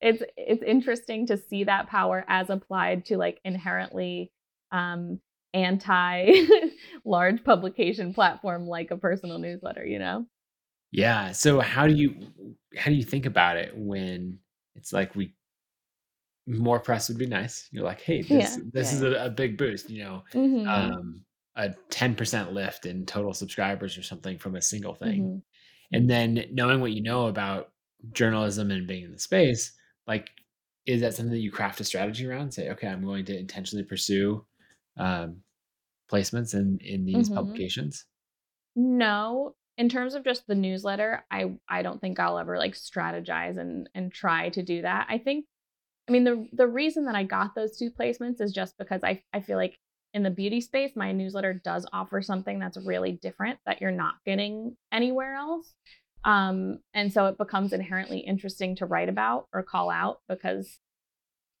it's it's interesting to see that power as applied to like inherently um anti large publication platform like a personal newsletter you know Yeah. So how do you how do you think about it when it's like we more press would be nice. You're like, hey, this yeah this yeah is a, a big boost, you know, mhm um, a 10% lift in total subscribers or something from a single thing. mhm And then knowing what you know about journalism and being in the space, like, is that something that you craft a strategy around? Say, okay, I'm going to intentionally pursue um, placements in in these mhm publications. No, in terms of just the newsletter, I I don't think I'll ever like strategize and and try to do that. I think I mean the the reason that I got those two placements is just because I I feel like in the beauty space my newsletter does offer something that's really different that you're not getting anywhere else. Um and so it becomes inherently interesting to write about or call out because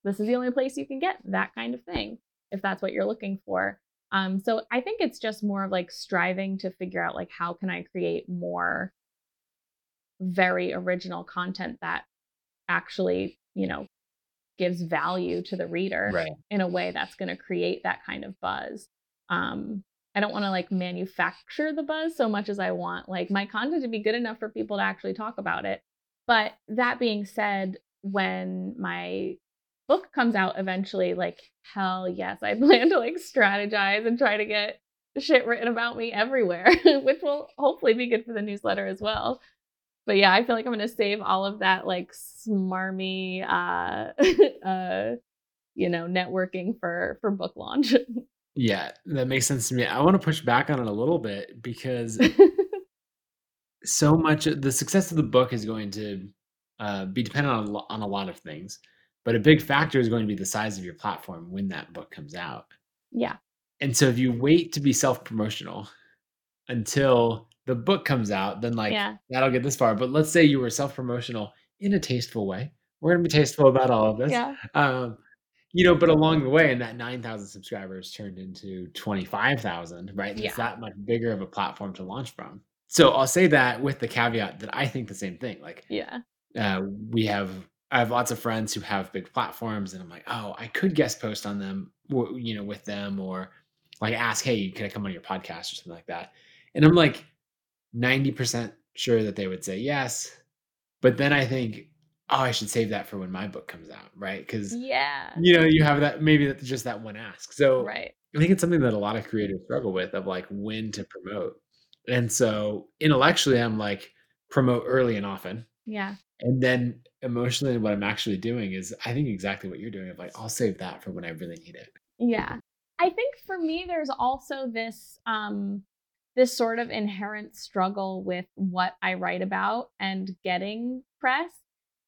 this is the only place you can get that kind of thing if that's what you're looking for. Um, so I think it's just more of like striving to figure out like how can I create more very original content that actually, you know, gives value to the reader Right. in a way that's going to create that kind of buzz. Um, I don't want to like manufacture the buzz so much as I want like my content to be good enough for people to actually talk about it. But that being said, when my book comes out eventually, like hell yes, I plan to like strategize and try to get shit written about me everywhere, which will hopefully be good for the newsletter as well. But yeah, I feel like I'm gonna save all of that like smarmy uh uh you know networking for for book launch. Yeah, that makes sense to me. I want to push back on it a little bit because so much of the success of the book is going to uh, be dependent on a, lo- on a lot of things, but a big factor is going to be the size of your platform when that book comes out. yeah. And so if you wait to be self promotional until the book comes out, then like Yeah. that'll get this far. But let's say you were self promotional in a tasteful way. We're gonna be tasteful about all of this. Yeah. Um, you know, but along the way, and that 9,000 subscribers turned into 25,000, right? It's that much bigger of a platform to launch from. So I'll say that with the caveat that I think the same thing. Like, Yeah. uh, we have, I have lots of friends who have big platforms, and I'm like, oh, I could guest post on them, you know, with them, or like ask, hey, can I come on your podcast or something like that? And I'm like 90% sure that they would say yes. But then I think, oh, I should save that for when my book comes out, right? Because Yeah. you know you have that maybe that's just that one ask so Right. i think it's something that a lot of creators struggle with of like when to promote and so intellectually i'm like promote early and often Yeah. and then emotionally what i'm actually doing is i think exactly what you're doing of like i'll save that for when i really need it Yeah. I think for me there's also this um this sort of inherent struggle with what I write about and getting press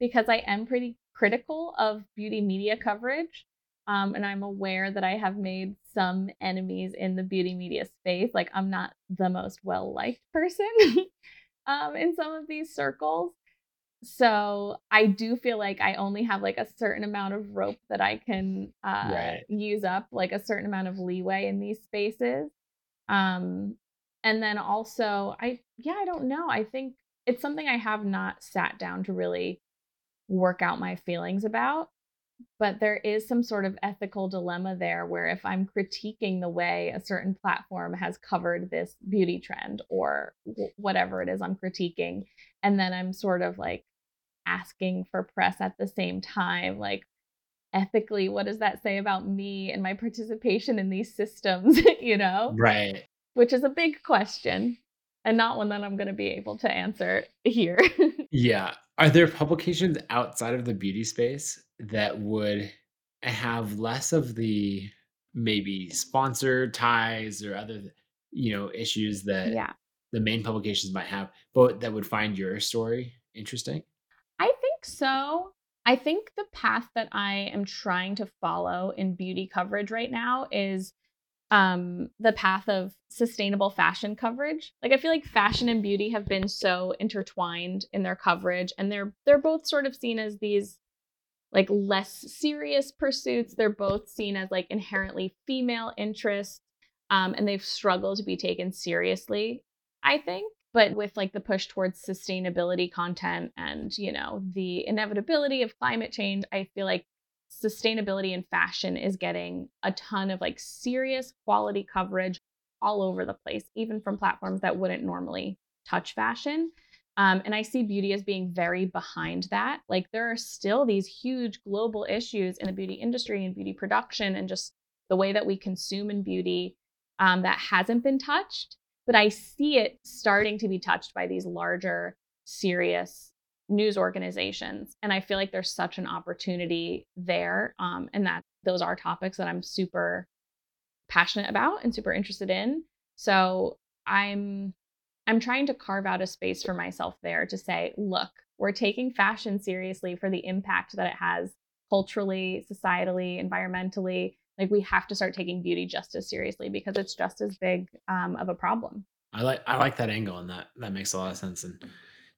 because I am pretty critical of beauty media coverage. Um, and I'm aware that I have made some enemies in the beauty media space. Like I'm not the most well liked person um, in some of these circles. So I do feel like I only have like a certain amount of rope that I can uh, Right. use up, like a certain amount of leeway in these spaces. Um, and then also, I yeah, I don't know. I think it's something I have not sat down to really work out my feelings about. But there is some sort of ethical dilemma there where if I'm critiquing the way a certain platform has covered this beauty trend or w- whatever it is I'm critiquing, and then I'm sort of like asking for press at the same time, like ethically, what does that say about me and my participation in these systems, you know? right Which is a big question and not one that I'm going to be able to answer here. yeah are there publications outside of the beauty space that would have less of the maybe sponsor ties or other you know issues that yeah. the main publications might have, but that would find your story interesting. So. I think the path that I am trying to follow in beauty coverage right now is um the path of sustainable fashion coverage. Like I feel like fashion and beauty have been so intertwined in their coverage and they're they're both sort of seen as these like less serious pursuits. They're both seen as like inherently female interests um and they've struggled to be taken seriously, I think but with like the push towards sustainability content and you know the inevitability of climate change i feel like sustainability in fashion is getting a ton of like serious quality coverage all over the place even from platforms that wouldn't normally touch fashion. Um, and i see beauty as being very behind that. Like there are still these huge global issues in the beauty industry and beauty production and just the way that we consume in beauty um, that hasn't been touched but I see it starting to be touched by these larger, serious news organizations. And I feel like there's such an opportunity there. Um, and that those are topics that I'm super passionate about and super interested in. So I'm I'm trying to carve out a space for myself there to say, look, we're taking fashion seriously for the impact that it has culturally, societally, environmentally, like we have to start taking beauty just as seriously because it's just as big um, of a problem. I like I like that angle, and that that makes a lot of sense. And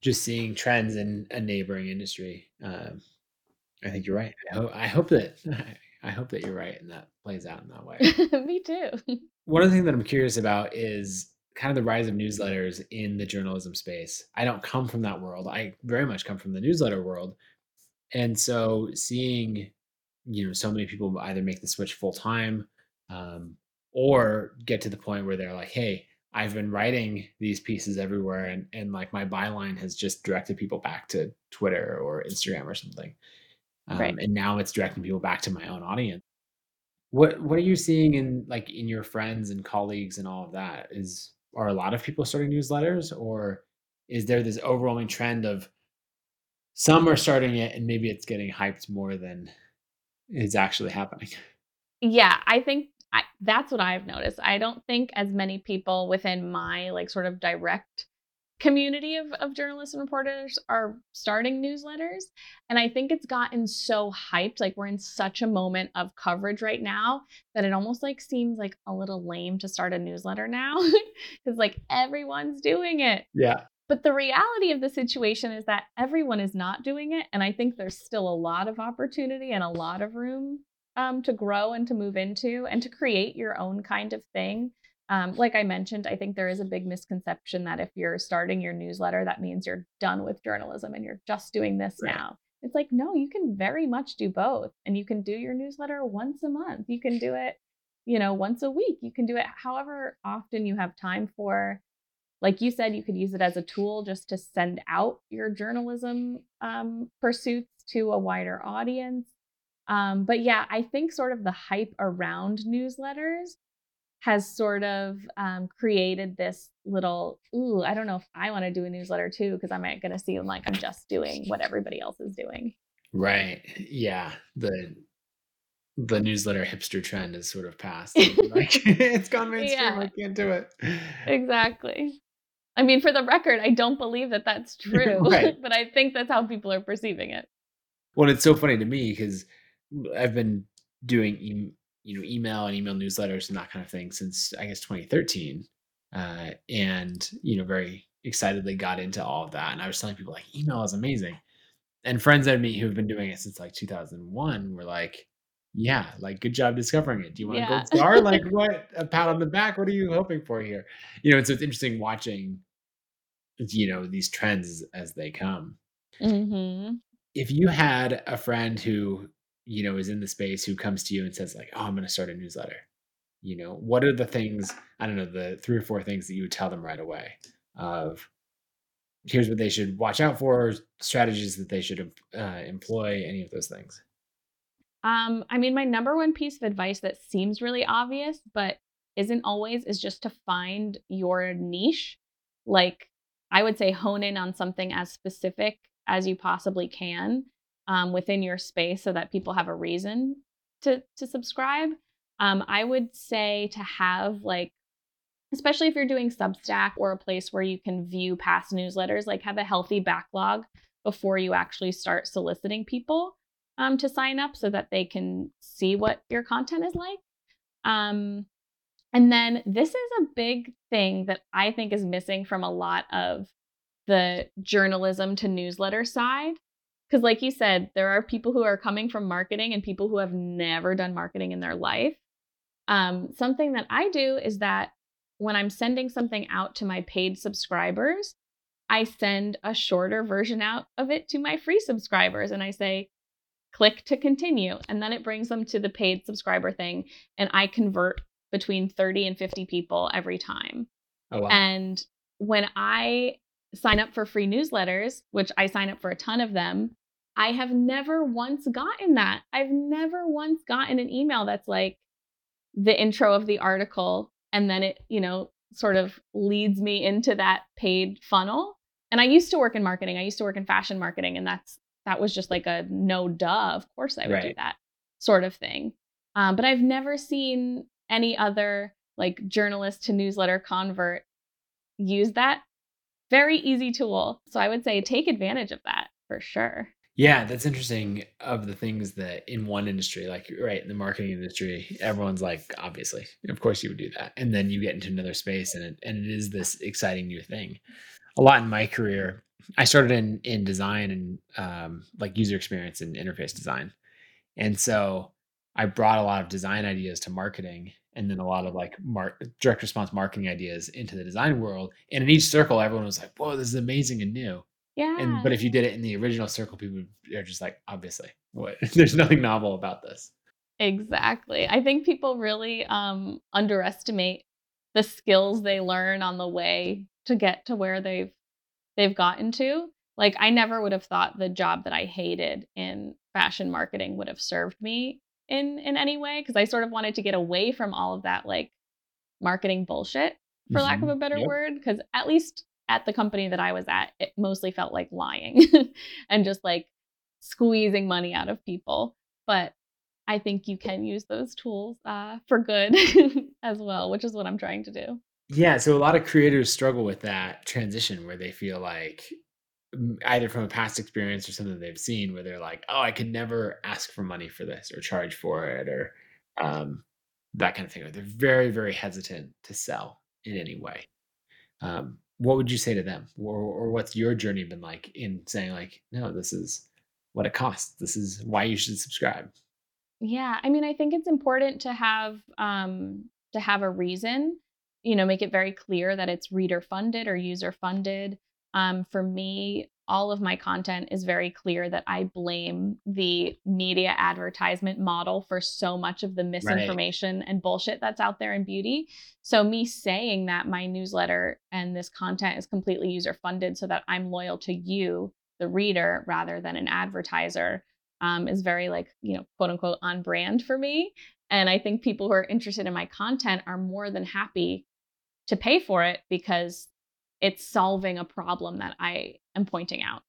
just seeing trends in a neighboring industry, um, I think you're right. I, I hope that I hope that you're right, and that plays out in that way. Me too. One of the things that I'm curious about is kind of the rise of newsletters in the journalism space. I don't come from that world. I very much come from the newsletter world, and so seeing you know so many people either make the switch full time um, or get to the point where they're like hey i've been writing these pieces everywhere and, and like my byline has just directed people back to twitter or instagram or something. Um, Right. and now it's directing people back to my own audience. What what are you seeing in like in your friends and colleagues and all of that? Is are a lot of people starting newsletters or is there this overwhelming trend of some are starting it and maybe it's getting hyped more than is actually happening. yeah, I think I, that's what I've noticed. I don't think as many people within my like sort of direct community of, of journalists and reporters are starting newsletters. And I think it's gotten so hyped. Like we're in such a moment of coverage right now that it almost like seems like a little lame to start a newsletter now. Because like everyone's doing it. Yeah. But the reality of the situation is that everyone is not doing it. And I think there's still a lot of opportunity and a lot of room um, to grow and to move into and to create your own kind of thing. Um, like I mentioned, I think there is a big misconception that if you're starting your newsletter, that means you're done with journalism and you're just doing this right. now. It's like, no, you can very much do both. And you can do your newsletter once a month. You can do it, you know, once a week. You can do it however often you have time for. Like you said, you could use it as a tool just to send out your journalism um, pursuits to a wider audience. Um, but yeah, I think sort of the hype around newsletters has sort of um, created this little, ooh, I don't know if I want to do a newsletter too, because I'm going to seem like I'm just doing what everybody else is doing. Right. Yeah. The the newsletter hipster trend has sort of passed. like it's gone mainstream. Yeah. I can't do it. Exactly. I mean, for the record, I don't believe that that's true, right. but I think that's how people are perceiving it. Well, it's so funny to me because I've been doing e- you know email and email newsletters and that kind of thing since I guess 2013, uh, and you know very excitedly got into all of that. And I was telling people like email is amazing, and friends I meet who've been doing it since like 2001 were like, yeah, like good job discovering it. Do you want yeah. a gold star? like what? A pat on the back? What are you hoping for here? You know, and so it's interesting watching, you know, these trends as they come. Mm-hmm. If you had a friend who you know is in the space who comes to you and says like oh i'm going to start a newsletter you know what are the things i don't know the three or four things that you would tell them right away of here's what they should watch out for strategies that they should uh, employ any of those things um i mean my number one piece of advice that seems really obvious but isn't always is just to find your niche like i would say hone in on something as specific as you possibly can um, within your space so that people have a reason to to subscribe. Um, I would say to have like, especially if you're doing Substack or a place where you can view past newsletters, like have a healthy backlog before you actually start soliciting people um, to sign up so that they can see what your content is like. Um, and then this is a big thing that I think is missing from a lot of the journalism to newsletter side because, like you said, there are people who are coming from marketing and people who have never done marketing in their life. Um, something that I do is that when I'm sending something out to my paid subscribers, I send a shorter version out of it to my free subscribers and I say, click to continue. And then it brings them to the paid subscriber thing. And I convert between 30 and 50 people every time. Oh, wow. And when I sign up for free newsletters, which I sign up for a ton of them, I have never once gotten that. I've never once gotten an email that's like the intro of the article and then it, you know, sort of leads me into that paid funnel. And I used to work in marketing. I used to work in fashion marketing and that's that was just like a no duh, of course I would right. do that sort of thing. Um, but I've never seen any other like journalist to newsletter convert use that very easy tool. So I would say take advantage of that for sure. Yeah, that's interesting. Of the things that in one industry, like right in the marketing industry, everyone's like, obviously, of course you would do that, and then you get into another space, and it and it is this exciting new thing. A lot in my career, I started in in design and um, like user experience and interface design, and so I brought a lot of design ideas to marketing, and then a lot of like mark direct response marketing ideas into the design world. And in each circle, everyone was like, "Whoa, this is amazing and new." Yeah. And but if you did it in the original circle, people are just like, obviously, what? There's nothing novel about this. Exactly. I think people really um, underestimate the skills they learn on the way to get to where they've they've gotten to. Like I never would have thought the job that I hated in fashion marketing would have served me in in any way because I sort of wanted to get away from all of that like marketing bullshit for mm-hmm. lack of mm-hmm. a better yep. word because at least at the company that I was at it mostly felt like lying and just like squeezing money out of people but I think you can use those tools uh, for good as well which is what I'm trying to do Yeah, so a lot of creators struggle with that transition where they feel like either from a past experience or something they've seen where they're like, "Oh, I could never ask for money for this or charge for it," or um, that kind of thing. Or they're very, very hesitant to sell in any way. Um, what would you say to them, or, or what's your journey been like in saying like, "No, this is what it costs. This is why you should subscribe." Yeah, I mean, I think it's important to have um, to have a reason. You know, make it very clear that it's reader funded or user funded. Um, for me, all of my content is very clear that I blame the media advertisement model for so much of the misinformation right. and bullshit that's out there in beauty. So, me saying that my newsletter and this content is completely user funded so that I'm loyal to you, the reader, rather than an advertiser, um, is very, like, you know, quote unquote, on brand for me. And I think people who are interested in my content are more than happy to pay for it because it's solving a problem that I am pointing out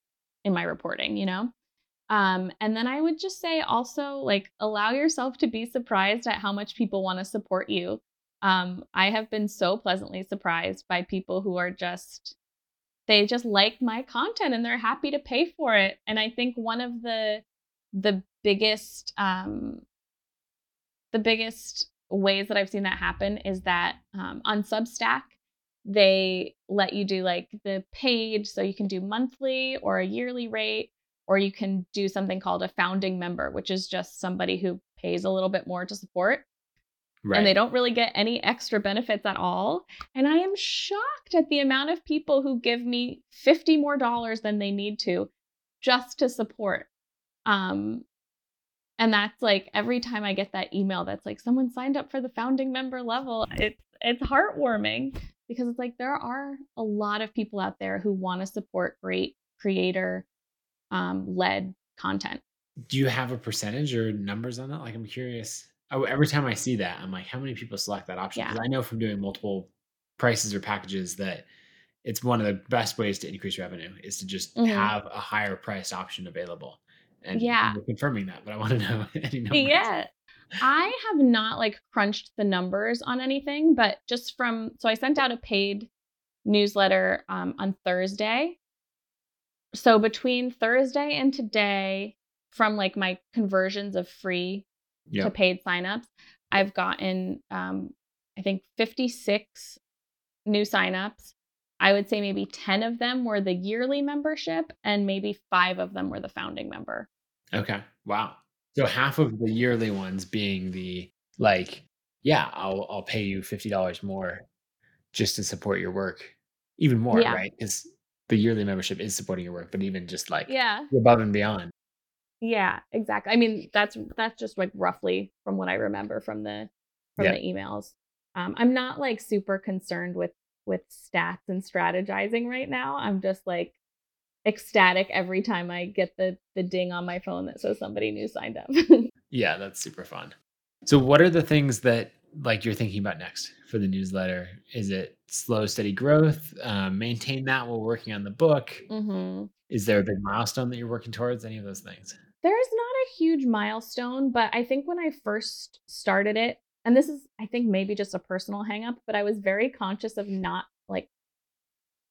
in my reporting, you know? Um, and then I would just say also, like, allow yourself to be surprised at how much people want to support you. Um, I have been so pleasantly surprised by people who are just, they just like my content and they're happy to pay for it. And I think one of the, the biggest, um, the biggest ways that I've seen that happen is that um, on Substack, they let you do like the paid, so you can do monthly or a yearly rate, or you can do something called a founding member, which is just somebody who pays a little bit more to support. Right. And they don't really get any extra benefits at all. And I am shocked at the amount of people who give me 50 more dollars than they need to just to support. Um, and that's like every time I get that email that's like someone signed up for the founding member level, it's it's heartwarming because it's like there are a lot of people out there who want to support great creator um, led content. Do you have a percentage or numbers on that? Like, I'm curious. I, every time I see that, I'm like, how many people select that option? Because yeah. I know from doing multiple prices or packages that it's one of the best ways to increase revenue is to just mm-hmm. have a higher priced option available. And yeah, confirming that, but I want to know any numbers. Yeah, I have not like crunched the numbers on anything, but just from so I sent out a paid newsletter um, on Thursday. So between Thursday and today, from like my conversions of free yep. to paid signups, I've gotten um, I think 56 new signups. I would say maybe 10 of them were the yearly membership and maybe five of them were the founding member. Okay. Wow. So half of the yearly ones being the like, yeah, I'll I'll pay you fifty dollars more just to support your work, even more, Yeah. right? Because the yearly membership is supporting your work, but even just like Yeah. above and beyond. Yeah, exactly. I mean, that's that's just like roughly from what I remember from the from Yeah. the emails. Um, I'm not like super concerned with with stats and strategizing right now. I'm just like ecstatic every time I get the the ding on my phone that says somebody new signed up. yeah, that's super fun. So what are the things that like you're thinking about next for the newsletter? Is it slow, steady growth? Um, maintain that while working on the book. Mm-hmm. Is there a big milestone that you're working towards? Any of those things? There's not a huge milestone, but I think when I first started it, and this is, I think, maybe just a personal hangup, but I was very conscious of not like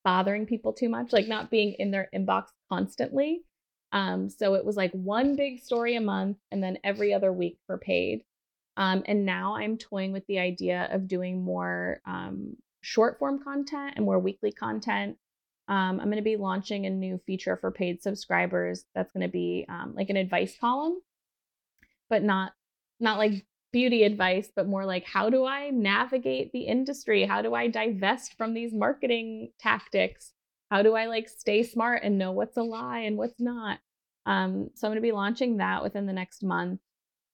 bothering people too much, like not being in their inbox constantly. Um, so it was like one big story a month and then every other week for paid. Um, and now I'm toying with the idea of doing more um, short form content and more weekly content. Um, I'm going to be launching a new feature for paid subscribers that's going to be um, like an advice column, but not not like beauty advice, but more like how do I navigate the industry? How do I divest from these marketing tactics? How do I like stay smart and know what's a lie and what's not? Um, so I'm going to be launching that within the next month.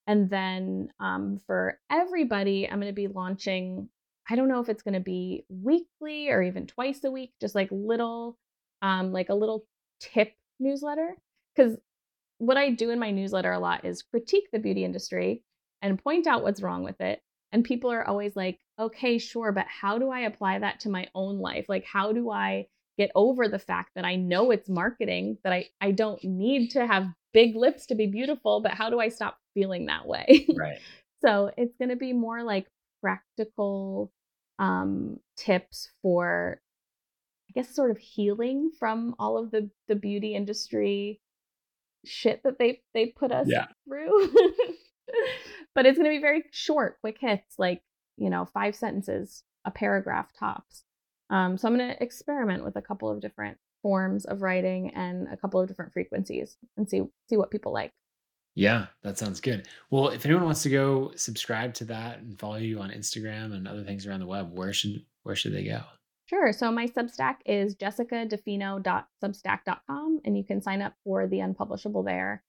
And then um, for everybody, I'm going to be launching, I don't know if it's going to be weekly or even twice a week, just like little, um, like a little tip newsletter. Because what I do in my newsletter a lot is critique the beauty industry and point out what's wrong with it. And people are always like, okay, sure, but how do I apply that to my own life? Like, how do I get over the fact that I know it's marketing, that I, I don't need to have big lips to be beautiful, but how do I stop feeling that way? Right. so it's going to be more like practical um, tips for, I guess, sort of healing from all of the the beauty industry shit that they they put us Yeah. through. but it's going to be very short, quick hits, like you know, five sentences, a paragraph tops. Um, so I'm going to experiment with a couple of different forms of writing and a couple of different frequencies and see see what people like. Yeah, that sounds good. Well, if anyone wants to go subscribe to that and follow you on Instagram and other things around the web, where should where should they go? Sure. So my Substack is jessicadefino.substack.com, and you can sign up for the unpublishable there.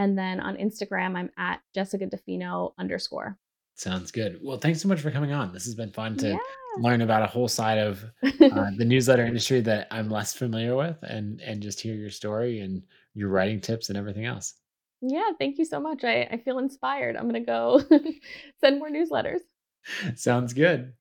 And then on Instagram, I'm at Jessica DeFino underscore. Sounds good. Well, thanks so much for coming on. This has been fun to Yeah. learn about a whole side of uh, the newsletter industry that I'm less familiar with, and and just hear your story and your writing tips and everything else. yeah. Thank you so much. I, I feel inspired. I'm going to go send more newsletters. Sounds good.